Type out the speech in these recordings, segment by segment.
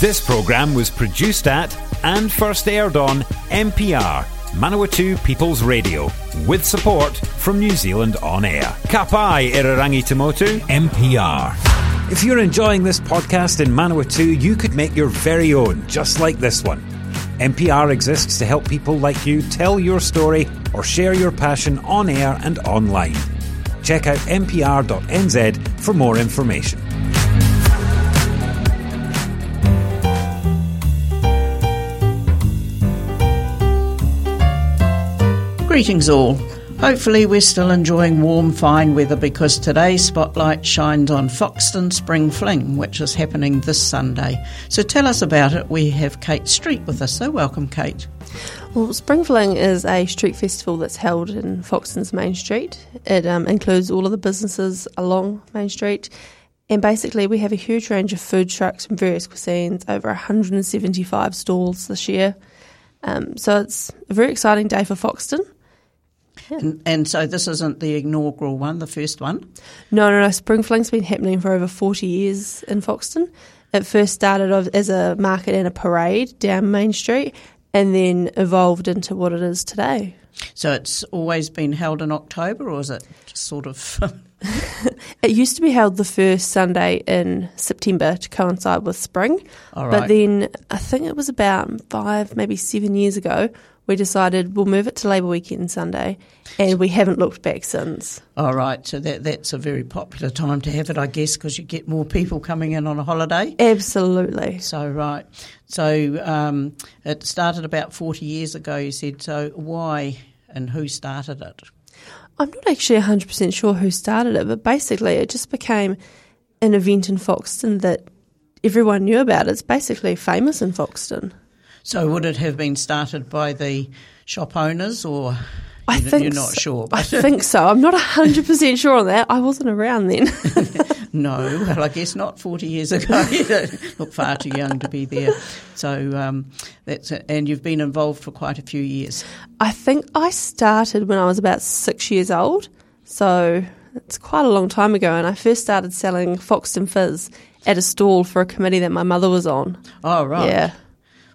This programme was produced at and first aired on MPR, Manawatu People's Radio, with support from New Zealand On Air. Kapai Irarangi Tamotu, MPR. If you're enjoying this podcast in Manawatu, you could make your very own, just like this one. MPR exists to help people like you tell your story or share your passion on air and online. Check out mpr.nz for more information. Greetings all. Hopefully, we're still enjoying warm, fine weather because today's spotlight shines on Foxton Spring Fling, which is happening this Sunday. So, tell us about it. We have Kate Street with us, so welcome, Kate. Well, Spring Fling is a street festival that's held in Foxton's Main Street. It um, includes all of the businesses along Main Street. And basically, we have a huge range of food trucks from various cuisines, over 175 stalls this year. Um, so it's a very exciting day for Foxton. And, and, so this isn't the inaugural one, the first one? No, no, no. Spring Fling's been happening for over 40 years in Foxton. It first started as a market and a parade down Main Street and then evolved into what it is today. So it's always been held in October or is it just sort of. it used to be held the first Sunday in September to coincide with spring. But then I think it was about five, maybe seven years ago, we decided we'll move it to Labour Weekend Sunday, and we haven't looked back since. All right, so that that's a very popular time to have it, I guess, because you get more people coming in on a holiday. Absolutely. So right, so um, it started about forty years ago. You said so. Why and who started it? I'm not actually 100% sure who started it, but basically it just became an event in Foxton that everyone knew about. It's basically famous in Foxton. So would it have been started by the shop owners or I you're, think you're not so. sure? I think so. I'm not 100% sure on that. I wasn't around then. no, well, I guess not 40 years ago. you look far too young to be there. So um, that's it. And you've been involved for quite a few years. I think I started when I was about six years old. So it's quite a long time ago. And I first started selling Foxton Fizz at a stall for a committee that my mother was on. Oh, right. Yeah.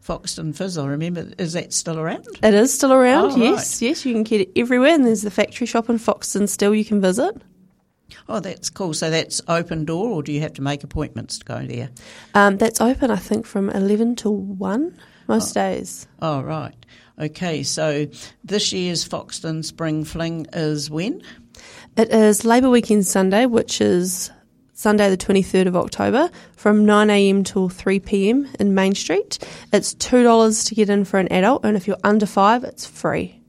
Foxton Fizz, I remember. Is that still around? It is still around, oh, yes. Right. Yes, you can get it everywhere. And there's the factory shop in Foxton still you can visit. Oh, that's cool. So that's open door, or do you have to make appointments to go there? Um, that's open, I think, from 11 to 1 most oh. days. Oh, right. Okay, so this year's Foxton Spring Fling is when? It is Labour Weekend Sunday, which is Sunday, the 23rd of October, from 9am till 3pm in Main Street. It's $2 to get in for an adult, and if you're under five, it's free.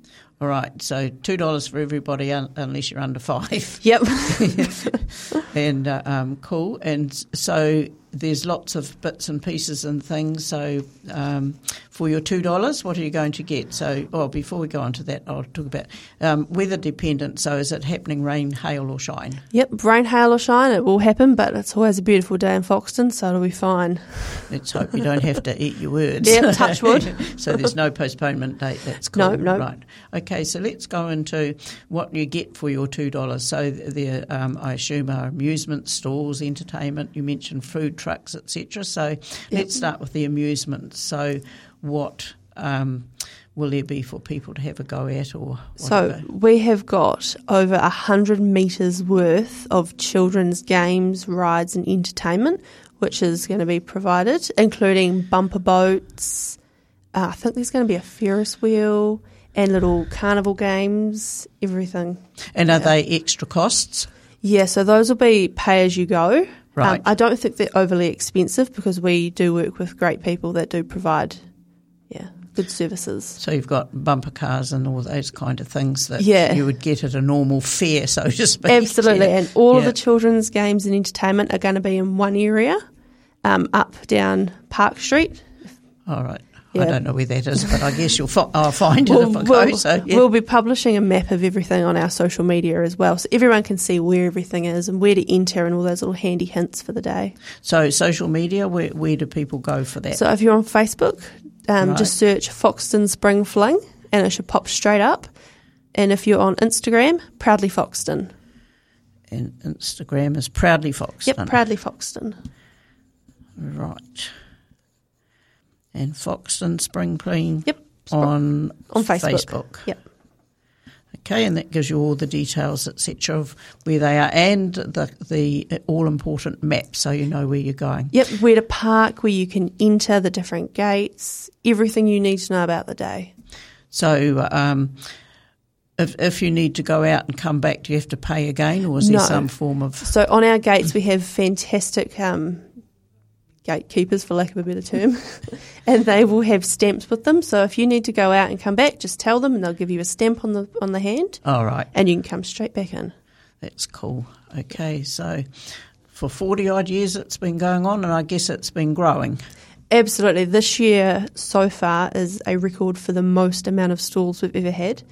All right, so two dollars for everybody un- unless you're under five. Yep. and uh, um, cool. And so there's lots of bits and pieces and things. So um, for your two dollars, what are you going to get? So, well, before we go on to that, I'll talk about um, weather dependent. So, is it happening rain, hail, or shine? Yep, rain, hail, or shine, it will happen. But it's always a beautiful day in Foxton, so it'll be fine. Let's hope you don't have to eat your words. Yeah, touch wood. so there's no postponement date. That's cool. No, no. Right. Okay, so let's go into what you get for your two dollars. So there, um, I assume, are amusement stalls, entertainment. You mentioned food trucks, etc. So yep. let's start with the amusement. So what um, will there be for people to have a go at or whatever? So we have got over a hundred metres worth of children's games, rides and entertainment, which is going to be provided, including bumper boats. Uh, I think there's going to be a Ferris wheel and little carnival games, everything. And are yeah. they extra costs? Yeah, so those will be pay as you go. Right. Um, I don't think they're overly expensive because we do work with great people that do provide, yeah, good services. So you've got bumper cars and all those kind of things that yeah. you would get at a normal fair, so to speak. Absolutely, yeah. and all yeah. of the children's games and entertainment are going to be in one area, um, up down Park Street. All right. Yeah. I don't know where that is, but I guess you'll fi- I'll find it we'll, if I we'll, go. So yeah. we'll be publishing a map of everything on our social media as well, so everyone can see where everything is and where to enter and all those little handy hints for the day. So social media, where where do people go for that? So if you're on Facebook, um, Right. just search Foxton Spring Fling, and it should pop straight up. And if you're on Instagram, Proudly Foxton. and Instagram is proudly Foxton. Yep, Proudly Foxton. Right. And Foxton Spring Clean Yep. on, On Facebook. Facebook. Yep. Okay, and that gives you all the details, etc., of where they are and the the all important map, so you know where you're going. Yep, where to park, where you can enter the different gates, everything you need to know about the day. So, um, if if you need to go out and come back, do you have to pay again, or is there some form of So on our gates, we have fantastic um, gatekeepers, for lack of a better term, and they will have stamps with them. So if you need to go out and come back, just tell them, and they'll give you a stamp on the on the hand, All right, and you can come straight back in. that's cool. Okay, so for forty odd years, it's been going on, and I guess it's been growing. Absolutely, this year so far is a record for the most amount of stalls we've ever had.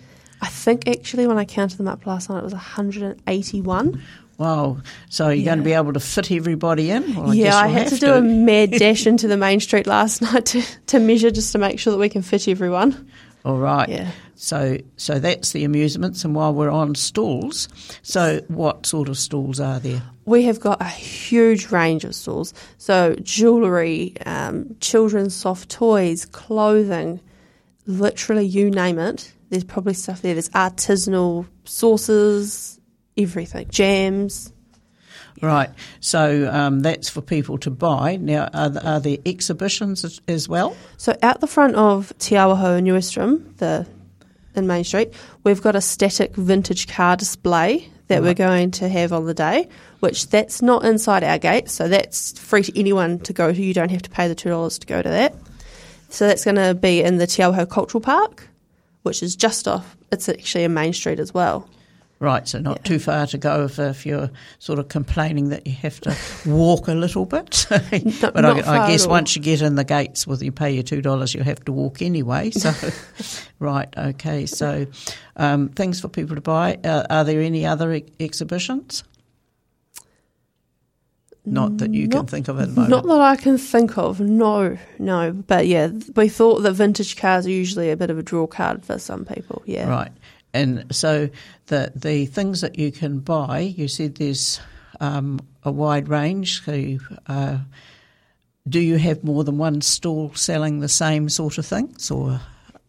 I think actually, when I counted them up last night, it was 181. Wow! So you're going to be able to fit everybody in? Well, I yeah, guess I had to have do a mad dash into the main street last night to, to measure just to make sure that we can fit everyone. All right. Yeah. So, so that's the amusements. And while we're on stalls, so what sort of stalls are there? We have got a huge range of stalls. So, jewellery, um, children's soft toys, clothing, literally you name it. There's probably stuff there. There's artisanal sauces, everything, jams. Right. So um, that's for people to buy. Now, are, are there exhibitions as, as well? So, out the front of Te Awahou in Nieuwe Stroom, the in Main Street, we've got a static vintage car display that we're going to have on the day, which that's not inside our gate, so that's free to anyone to go to. You don't have to pay the two dollars to go to that. So that's going to be in the Te Awahou Cultural Park, which is just off. It's actually in Main Street as well. Right. So not too far to go if, if you're sort of complaining that you have to walk a little bit. but not I, I guess once you get in the gates, whether you pay your two dollars, you have to walk anyway. So, right. Okay. So, um, things for people to buy. Uh, are there any other e- exhibitions? Not that you can think of at the moment. Not that I can think of. No, no. But yeah, we thought that vintage cars are usually a bit of a draw card for some people. Yeah. Right. And so the the things that you can buy, you said there's um, a wide range. So you, uh, do you have more than one stall selling the same sort of things, or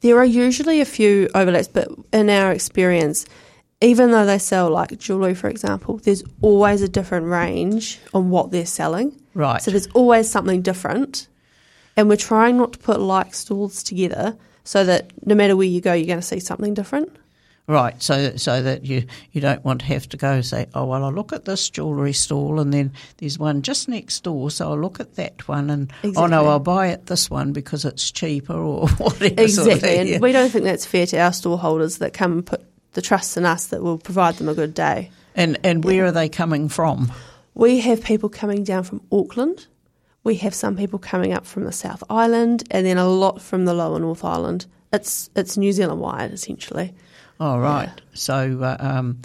There are usually a few overlaps, but in our experience, even though they sell like jewellery, for example, there's always a different range on what they're selling. right? So there's always something different. And we're trying not to put like stalls together so that no matter where you go, you're going to see something different. Right, so so that you, you don't want to have to go say, oh well, I'll look at this jewellery stall, and then there's one just next door, so I'll look at that one, and oh no, I'll buy at this one because it's cheaper or whatever. Exactly. Sort of and yeah. we don't think that's fair to our store holders that come and put the trust in us that will provide them a good day. and and where are they coming from? We have people coming down from Auckland. We have some people coming up from the South Island, and then a lot from the Lower North Island. It's it's New Zealand wide essentially. Oh, right. So, uh, um,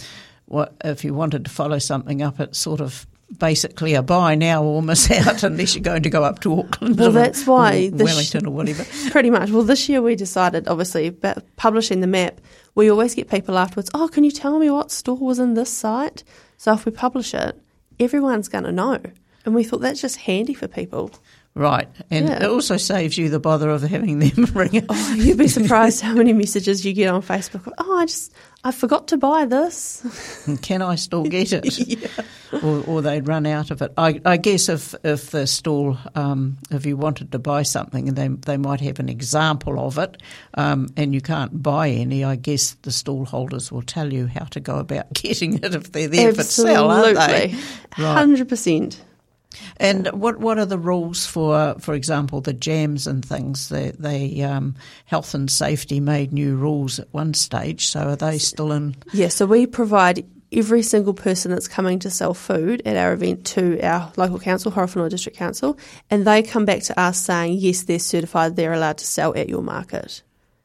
what if you wanted to follow something up? It's sort of basically a buy now or miss out unless you're going to go up to Auckland. Well, or, that's why or Wellington or whatever. Pretty much. Well, this year we decided, obviously, about publishing the map. We always get people afterwards. Oh, can you tell me what store was in this site? So if we publish it, everyone's going to know. And we thought that's just handy for people. Right, and Yeah. it also saves you the bother of having them ring it. Oh, you'd be surprised how many messages you get on Facebook. Oh, I just I forgot to buy this. Can I still get it? or, or they'd run out of it. I, I guess if if the stall, um, if you wanted to buy something, and they they might have an example of it, um, and you can't buy any, I guess the stall holders will tell you how to go about getting it if they're there for sale, aren't they? Absolutely, Right. hundred percent. And what what are the rules for, for example, the jams and things? They, they um, health and safety made new rules at one stage. So are they still in? Yeah, so we provide every single person that's coming to sell food at our event to our local council, Horowhenua District Council, and they come back to us saying, yes, they're certified, they're allowed to sell at your market.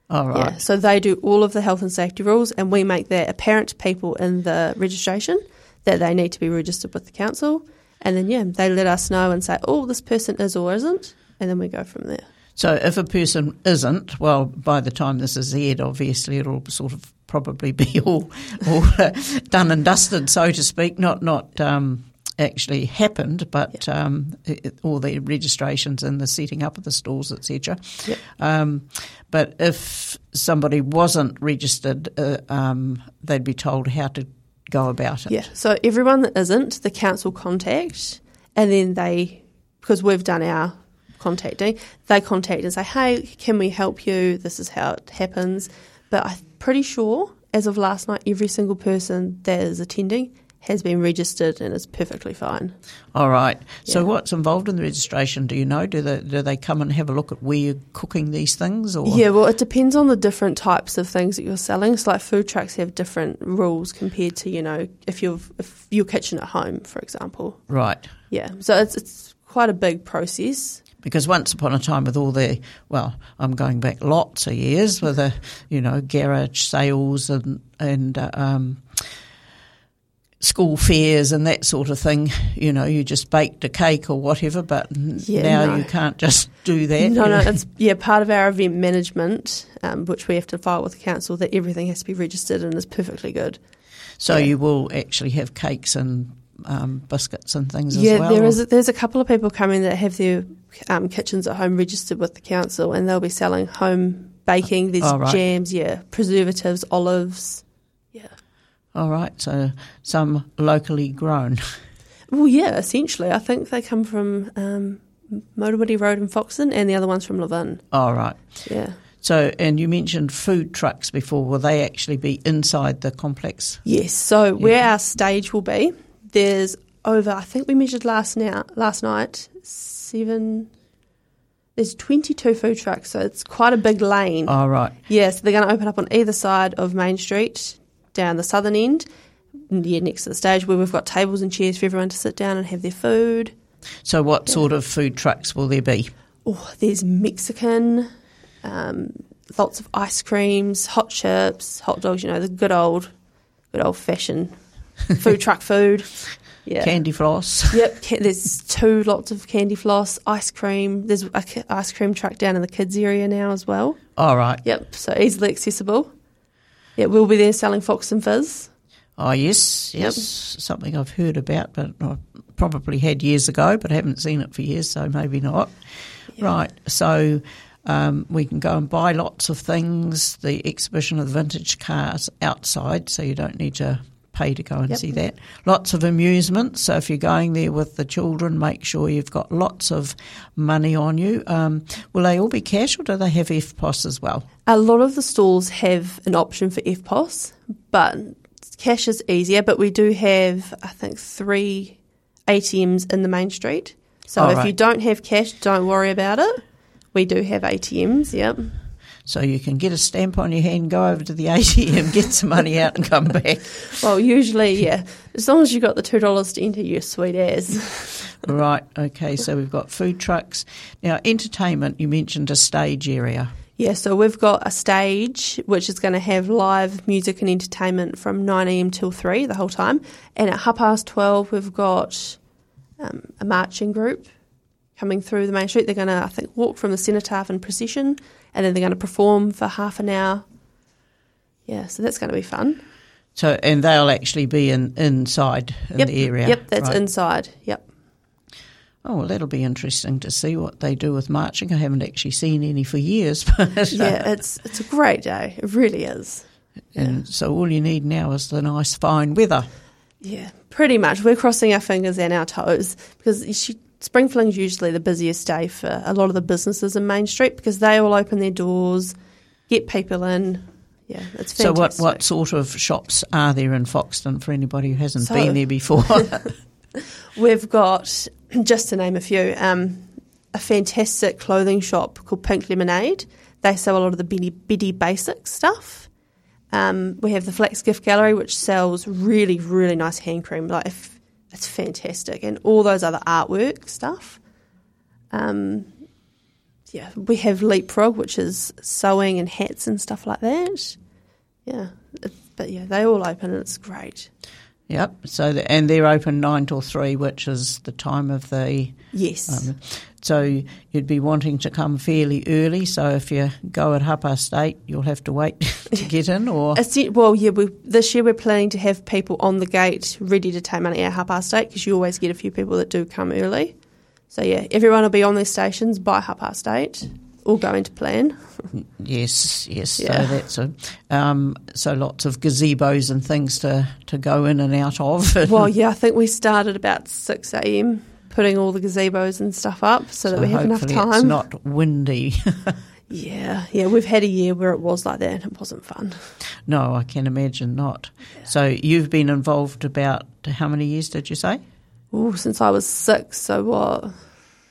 All right. Yeah, so they do all of the health and safety rules, and we make that apparent to people in the registration that they need to be registered with the council. And then, yeah, they let us know and say, oh, this person is or isn't, and then we go from there. So if a person isn't, well, by the time this is aired, obviously it'll sort of probably be all, all uh, done and dusted, so to speak. Not not um, actually happened, but um, it, all the registrations and the setting up of the stalls, etc. Yep. Um, but if somebody wasn't registered, uh, um, they'd be told how to go about it. Yeah. So everyone that isn't, the council contact, and then they, because we've done our contacting, they contact and say, "Hey, can we help you? This is how it happens." But I'm pretty sure, as of last night, every single person that is attending has been registered and is perfectly fine. All right. So, what's involved in the registration? Do you know? Do they do they come and have a look at where you're cooking these things, or Yeah, well, it depends on the different types of things that you're selling. So, like food trucks have different rules compared to you know if you've if your kitchen at home, for example. right? Yeah, so it's it's quite a big process. Because once upon a time, with all the well, I'm going back lots of years with the you know garage sales and and uh, um, school fairs and that sort of thing. You know, you just baked a cake or whatever, but Yeah, now no. you can't just do that. No, no, it's yeah part of our event management, um, which we have to file with the council that everything has to be registered and is perfectly good. So yeah. you will actually have cakes and um, biscuits and things yeah, as well. there. A, there's a couple of people coming that have their um, kitchens at home registered with the council, and they'll be selling home baking. There's Oh, right. jams, yeah, preservatives, olives. Yeah. All right, so some locally grown. Well, yeah, essentially, I think they come from um, Motorwoody Road in Foxton, and the other one's from Levin. All right. Yeah. So, and you mentioned food trucks before. Will they actually be inside the complex? Yes. So where our stage will be, there's over. I think we measured last now last night seven. There's 22 food trucks, so it's quite a big lane. All right. Yeah, so they're going to open up on either side of Main Street, down the southern end, yeah, next to the stage where we've got tables and chairs for everyone to sit down and have their food. So, what sort of food trucks will there be? Oh, there's Mexican, um, lots of ice creams, hot chips, hot dogs. You know the good old, good old fashioned food truck food. Yeah. Candy floss. Yep, there's two lots of candy floss, ice cream. There's a ice cream truck down in the kids area now as well. All right. Yep, so easily accessible. Yeah, we'll be there selling Foxton Fizz. Oh, yes, yes. Something I've heard about, but I probably had years ago, but haven't seen it for years, so maybe not. Right. So um, we can go and buy lots of things. The exhibition of the vintage cars outside, so you don't need to pay to go and Yep. see that. Lots of amusement. So if you're going there with the children, make sure you've got lots of money on you. Um, will they all be cash or do they have EFTPOS as well? A lot of the stalls have an option for EFTPOS, but cash is easier. But we do have, I think, three ATMs in the main street. So Oh, if right. you don't have cash, don't worry about it. We do have ATMs, yep. So you can get a stamp on your hand, go over to the ATM, get some money out, and come back. Well, usually, yeah. As long as you've got the $2 to enter, you're sweet as. Right. Okay. So we've got food trucks. Now, entertainment. You mentioned a stage area. Yeah, so we've got a stage which is going to have live music and entertainment from 9am till 3 the whole time. And at half past 12, we've got um, a marching group coming through the main street. They're going to, I think, walk from the cenotaph in procession and then they're going to perform for half an hour. Yeah, so that's going to be fun. So, and they'll actually be in inside in yep. the area. Yep, that's right. inside. Yep. Oh, well, that'll be interesting to see what they do with marching. I haven't actually seen any for years, but uh, Yeah, it's it's a great day. It really is. and so all you need now is the nice fine weather. Yeah, pretty much. We're crossing our fingers and our toes because she, Spring Fling's usually the busiest day for a lot of the businesses in Main Street because they all open their doors, get people in. Yeah, it's So, what what sort of shops are there in Foxton for anybody who hasn't So- been there before? We've got, just to name a few, um, a fantastic clothing shop called Pink Lemonade. They sell a lot of the Biddy, Biddy Basic stuff. Um, we have the Flax Gift Gallery, which sells really, really nice hand cream. Like, if, it's fantastic. And all those other artwork stuff. Um, yeah, we have Leapfrog, which is sewing and hats and stuff like that. Yeah, but yeah, they all open and it's great. Yep. So the, and they're open nine till three, which is the time of the. Yes. Um, so you'd be wanting to come fairly early. So if you go at half past eight, you'll have to wait to get in, or well, yeah, we, this year we're planning to have people on the gate ready to take money at half past eight because you always get a few people that do come early. So yeah, everyone will be on their stations by half past eight, all go into plan. yes, yes. Yeah. So that's a um, so lots of gazebos and things to to go in and out of. well, yeah, I think we started about six a.m. putting all the gazebos and stuff up so, that we have enough time. It's not windy. yeah, yeah, we've had a year where it was like that and it wasn't fun. no, I can imagine not. So you've been involved about how many years did you say? Oh, since I was six, so what,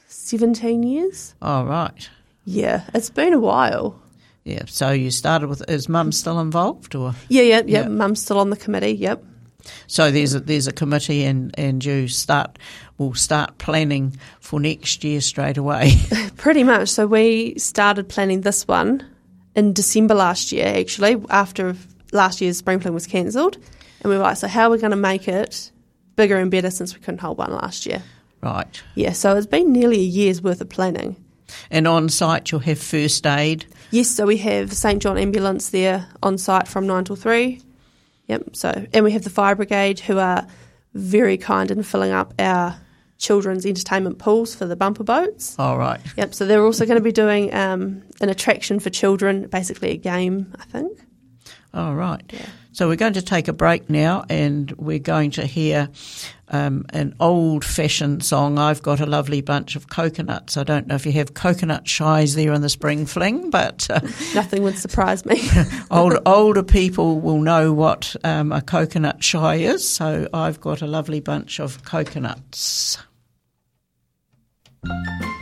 seventeen years? Oh, right. Yeah, it's been a while. Yeah. So you started with is Mum still involved, or Yeah, yeah, yeah. Yeah. Mum's still on the committee. Yep. so there's a, there's a committee and and you start will start planning for next year straight away. Pretty much. So we started planning this one in December last year, actually, after last year's spring fling was cancelled. And we were like, so how are we going to make it bigger and better since we couldn't hold one last year? right. Yeah, so it's been nearly a year's worth of planning. And on site you'll have first aid. Yes, so we have St John Ambulance there on site from 9 till 3. Yep, so, and we have the fire brigade who are very kind in filling up our children's entertainment pools for the bumper boats. All right. Yep. So they're also going to be doing um, an attraction for children, basically a game, I think. All right. So we're going to take a break now, and we're going to hear um, an old-fashioned song. I've got a lovely bunch of coconuts. I don't know if you have coconut shies there in the spring fling, but uh, Nothing would surprise me. old, older people will know what um, a coconut shy is. So I've got a lovely bunch of coconuts. Oh,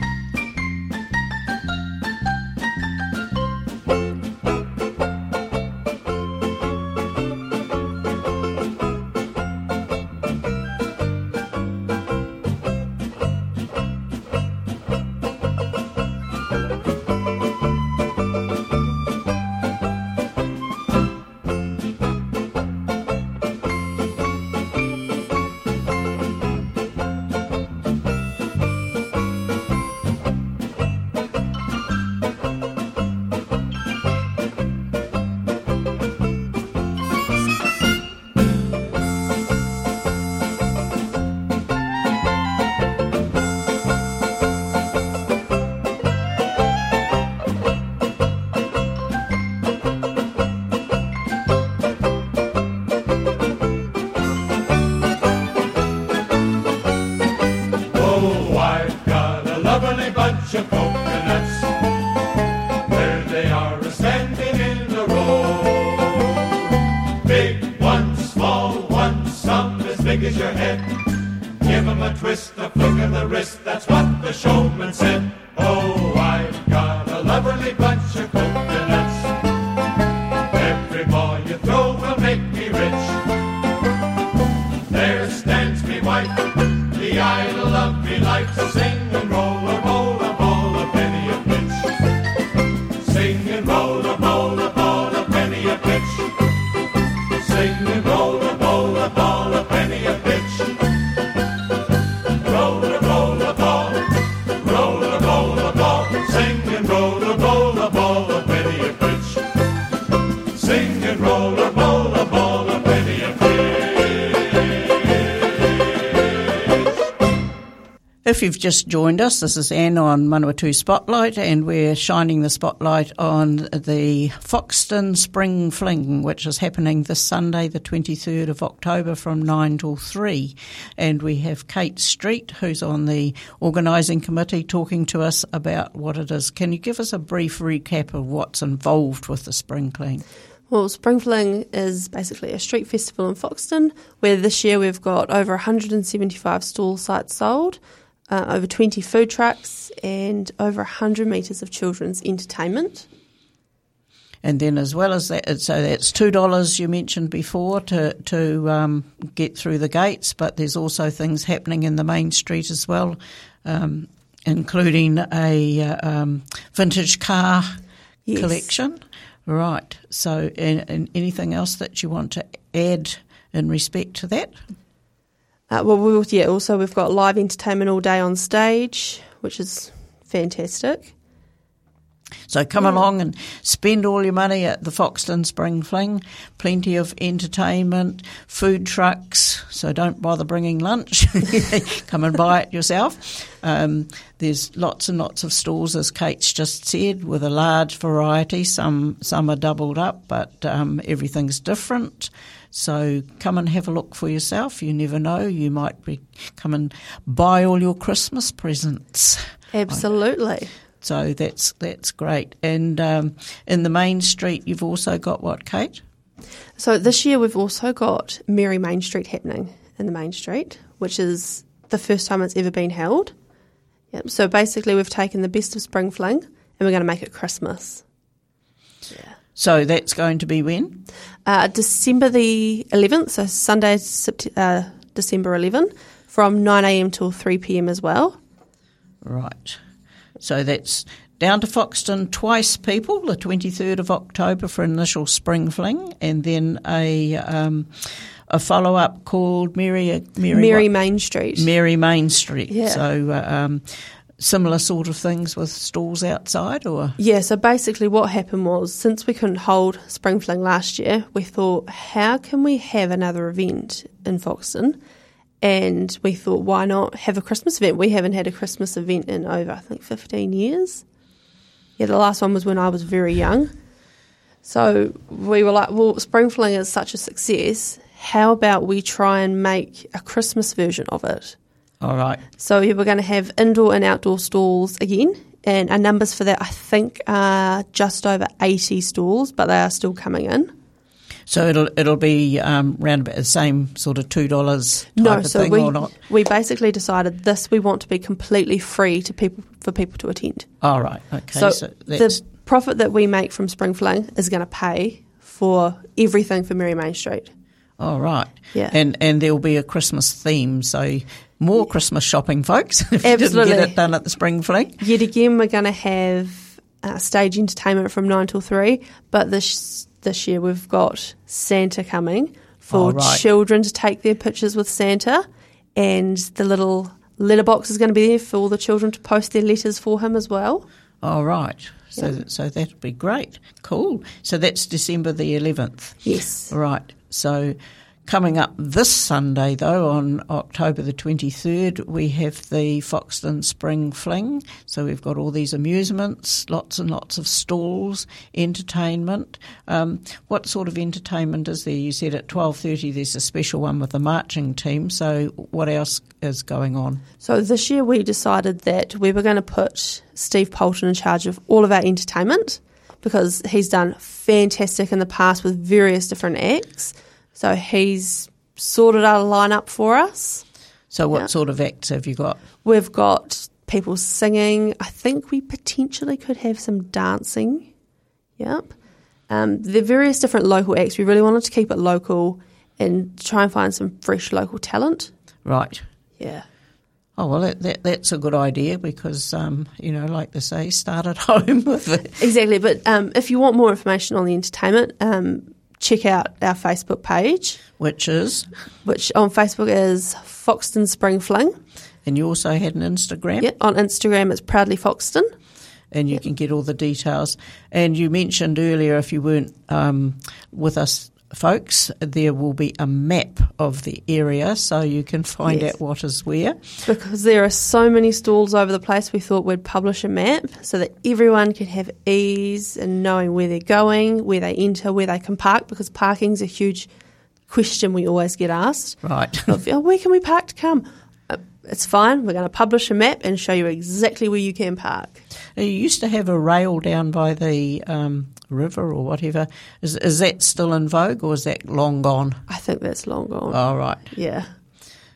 and roll you've just joined us, this is Anne on Manawatu Spotlight, and we're shining the spotlight on the Foxton Spring Fling, which is happening this Sunday, the 23rd of October from 9 till 3. And we have Kate Street, who's on the organising committee, talking to us about what it is. Can you give us a brief recap of what's involved with the Spring Fling? Well, Spring Fling is basically a street festival in Foxton where this year we've got over 175 stall sites sold, uh, over 20 food trucks, and over 100 metres of children's entertainment. And then, as well as that, so that's two dollars you mentioned before to to um, get through the gates. But there's also things happening in the main street as well, um, including a uh, um, vintage car Yes. collection. Right. So, and, and anything else that you want to add in respect to that? Uh, well, we'll, yeah. Also, we've got live entertainment all day on stage, which is fantastic. So come along and spend all your money at the Foxton Spring Fling. Plenty of entertainment, food trucks. So don't bother bringing lunch. come and buy it yourself. Um, there's lots and lots of stalls, as Kate's just said, with a large variety. Some some are doubled up, but um, everything's different. So come and have a look for yourself. You never know. You might be come and buy all your Christmas presents. Absolutely. So that's that's great. And um, in the main street, you've also got what, Kate? So this year we've also got Merry Main Street happening in the main street, which is the first time it's ever been held. Yep. So basically, we've taken the best of Spring Fling and we're going to make it Christmas. So that's going to be when? Uh, December the 11th, so Sunday, Sept- uh, December 11, from 9 a.m. till 3 p.m. as well. Right. So that's down to Foxton twice, people, the 23rd of October for initial spring fling, and then a um, a follow up called Mary Mary, Merry? Main Street. Mary Main Street. Yeah. So uh, um, similar sort of things with stalls outside, or Yeah, so basically what happened was since we couldn't hold Spring Fling last year, we thought, how can we have another event in Foxton? And we thought, why not have a Christmas event? We haven't had a Christmas event in over, I think, 15 years. Yeah, the last one was when I was very young. So we were like, well, Spring Fling is such a success. How about we try and make a Christmas version of it? All right. So yeah, we're going to have indoor and outdoor stalls again, and our numbers for that I think are just over eighty stalls, but they are still coming in. So it'll it'll be um, round about the same sort of two dollars no, of so thing, we or not? we basically decided this we want to be completely free to people for people to attend. All right. Okay. so So, the profit that we make from Spring Fling is going to pay for everything for Merry Main Street. all right. Yeah. And and there'll be a Christmas theme, so more Christmas shopping, folks. if you didn't get it done at the spring fling. Yet again, we're going to have uh, stage entertainment from nine till three, but this this year we've got Santa coming for Oh, right. children to take their pictures with Santa, and the little letterbox is going to be there for all the children to post their letters for him as well. All right. So so that'll be great. Cool. So that's December the eleventh. Yes. Right. So coming up this Sunday, though, on October the 23rd, we have the Foxton Spring Fling. So we've got all these amusements, lots and lots of stalls, entertainment. Um, what sort of entertainment is there? You said at 12.30 there's a special one with the marching team. So what else is going on? So this year we decided that we were going to put Steve Poulton in charge of all of our entertainment because he's done fantastic in the past with various different acts. So he's sorted out a lineup for us. So what Yeah. sort of acts have you got? We've got people singing. I think we potentially could have some dancing. Yep. Um, the various different local acts. We really wanted to keep it local and try and find some fresh local talent. Right. Yeah. Oh well, that, that that's a good idea because um, you know, like they say, start at home with it. Exactly. But um, if you want more information on the entertainment, um, check out our Facebook page, Which is, which on Facebook is Foxton Spring Fling. and you also had an Instagram, Yeah, on Instagram it's Proudly Foxton. and you can get all the details. And you mentioned earlier, if you weren't um, with us, folks, there will be a map of the area so you can find Yes. out what is where. Because there are so many stalls over the place, we thought we'd publish a map so that everyone can have ease in knowing where they're going, where they enter, where they can park, because parking's a huge question we always get asked. Right. Of, oh, where can we park to come? It's fine. We're going to publish a map and show you exactly where you can park. you used to have a rail down by the um, river or whatever. Is, is that still in vogue or is that long gone? I think that's long gone. Oh, right. Yeah.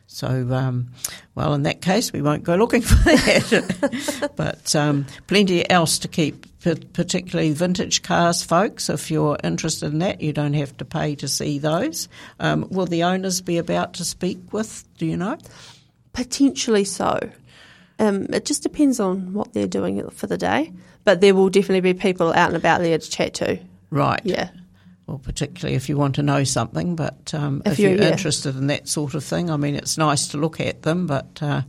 So, um, well, in that case, we won't go looking for that. but um, plenty else to keep, p- particularly vintage cars, folks. If you're interested in that, you don't have to pay to see those. Um, will the owners be about to speak with? Do you know? Potentially so. Um, it just depends on what they're doing for the day. But there will definitely be people out and about there to chat to. Right. Yeah. well, particularly if you want to know something, but um, If if, you're- you're, yeah. interested in that sort of thing, I mean, it's nice to look at them, but uh,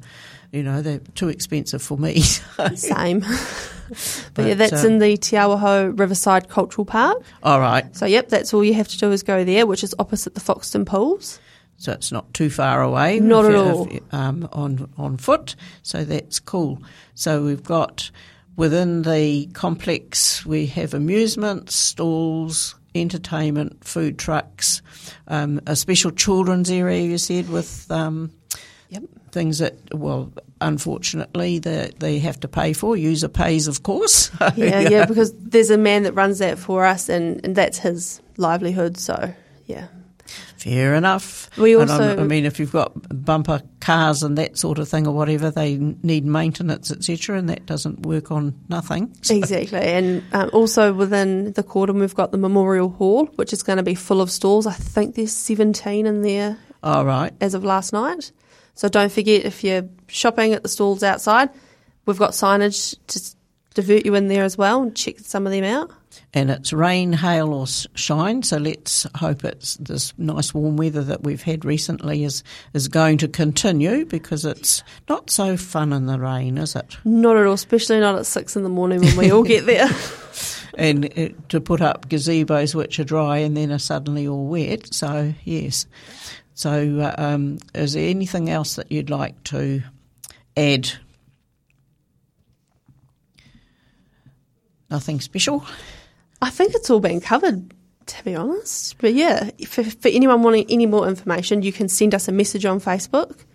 you know they're too expensive for me. Same. but, yeah, that's um, in the Te Awahou Riverside Cultural Park. all right, So, yep, that's all you have to do is go there, which is opposite the Foxton Pools. So it's not too far away. Not at all. if um, on on foot, so that's cool. So we've got within the complex we have amusements, stalls, entertainment, food trucks, um, a special children's area. You said with. Um, Yep. things that, well, unfortunately, they, they have to pay for. User pays, of course. Yeah, yeah, because there's a man that runs that for us, and, and that's his livelihood. So, yeah. Fair enough. We also- I mean, if you've got bumper cars and that sort of thing or whatever, they need maintenance, etc., and that doesn't work on nothing. So- Exactly, and um, also within the Cordon, we've got the Memorial Hall, which is going to be full of stalls. I think there's 17 in there All right. as of last night. So don't forget if you're shopping at the stalls outside, we've got signage to divert you in there as well and check some of them out. And it's rain, hail, or shine. So let's hope it's this nice warm weather that we've had recently is is going to continue because it's not so fun in the rain, is it? Not at all, especially not at six in the morning when we all get there. and it, to put up gazebos which are dry and then are suddenly all wet. So yes. So uh, um, is there anything else that you'd like to add? Nothing special. I think it's all been covered, to be honest. But yeah, for, for anyone wanting any more information, you can send us a message on Facebook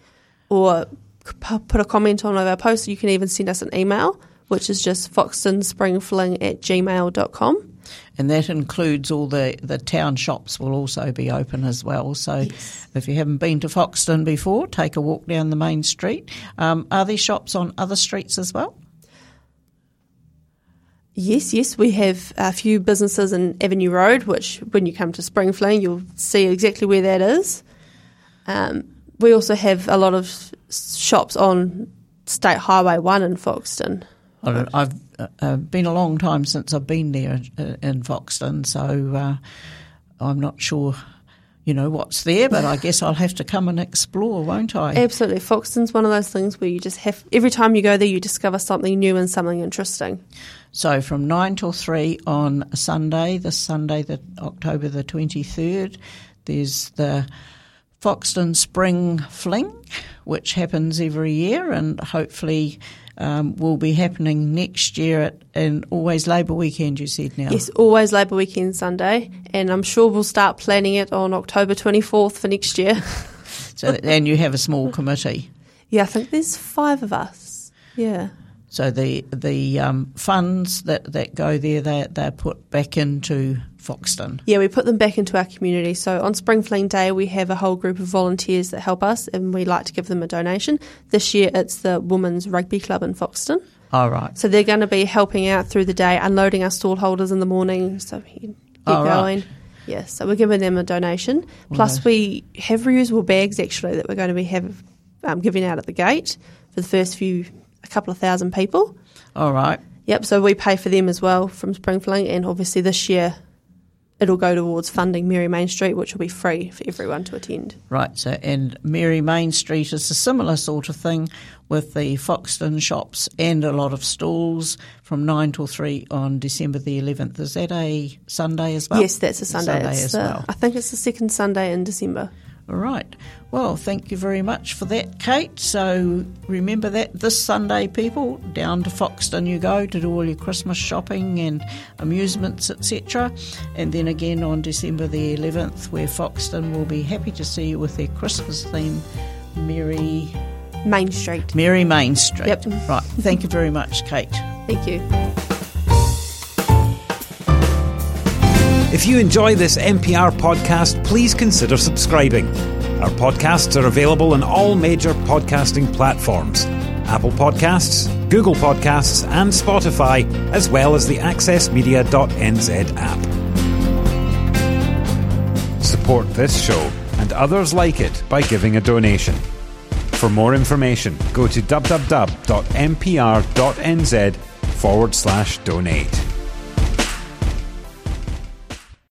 or p- put a comment on one of our posts. You can even send us an email, which is just foxtonspringfling at gmail.com. And that includes all the, the town shops will also be open as well. So if you haven't been to Foxton before, take a walk down the main street. Um, are there shops on other streets as well? Yes, yes, we have a few businesses in Avenue Road, which when you come to Springfling, you'll see exactly where that is. Um, we also have a lot of shops on State Highway 1 in Foxton. I've uh, uh, been a long time since I've been there uh, in Foxton, so uh, I'm not sure, you know, what's there. But I guess I'll have to come and explore, won't I? Absolutely. Foxton's one of those things where you just have, every time you go there, you discover something new and something interesting. So from nine till three on Sunday, this Sunday, the October the twenty third, there's the Foxton Spring Fling, which happens every year, and hopefully. Um, will be happening next year at and always Labour Weekend. You said now. Yes, always Labour Weekend Sunday, and I'm sure we'll start planning it on October 24th for next year. So, and you have a small committee. yeah, I think there's five of us. Yeah. So the the um, funds that, that go there, they they're put back into Foxton. Yeah, we put them back into our community. So on Spring Fling Day, we have a whole group of volunteers that help us, and we like to give them a donation. This year, it's the Women's Rugby Club in Foxton. All right. So they're going to be helping out through the day, unloading our stall holders in the morning, so we can get Oh, right. going. Yes, so we're giving them a donation. Plus, we have reusable bags actually that we're going to be have, um, giving out at the gate for the first few, a couple of thousand people. All right. Yep, so we pay for them as well from Springfling, and obviously this year it'll go towards funding Merry Main Street, which will be free for everyone to attend. Right. So and Merry Main Street is a similar sort of thing with the Foxton shops and a lot of stalls from nine till three on December the eleventh. Is that a Sunday as well? yes, that's a Sunday. Sunday It's as the- well. I think it's the second Sunday in December. All right. Well, thank you very much for that, Kate. So remember that this Sunday, people, down to Foxton you go to do all your Christmas shopping and amusements, etc. And then again on December the 11th, where Foxton will be happy to see you with their Christmas theme, Merry Main Street. Merry Main Street. Yep. Right. Thank you very much, Kate. Thank you. If you enjoy this MPR podcast, please consider subscribing. Our podcasts are available on all major podcasting platforms Apple Podcasts, Google Podcasts, and Spotify, as well as the accessmedia.nz app. Support this show and others like it by giving a donation. For more information, go to www.mpr.nz forward slash donate.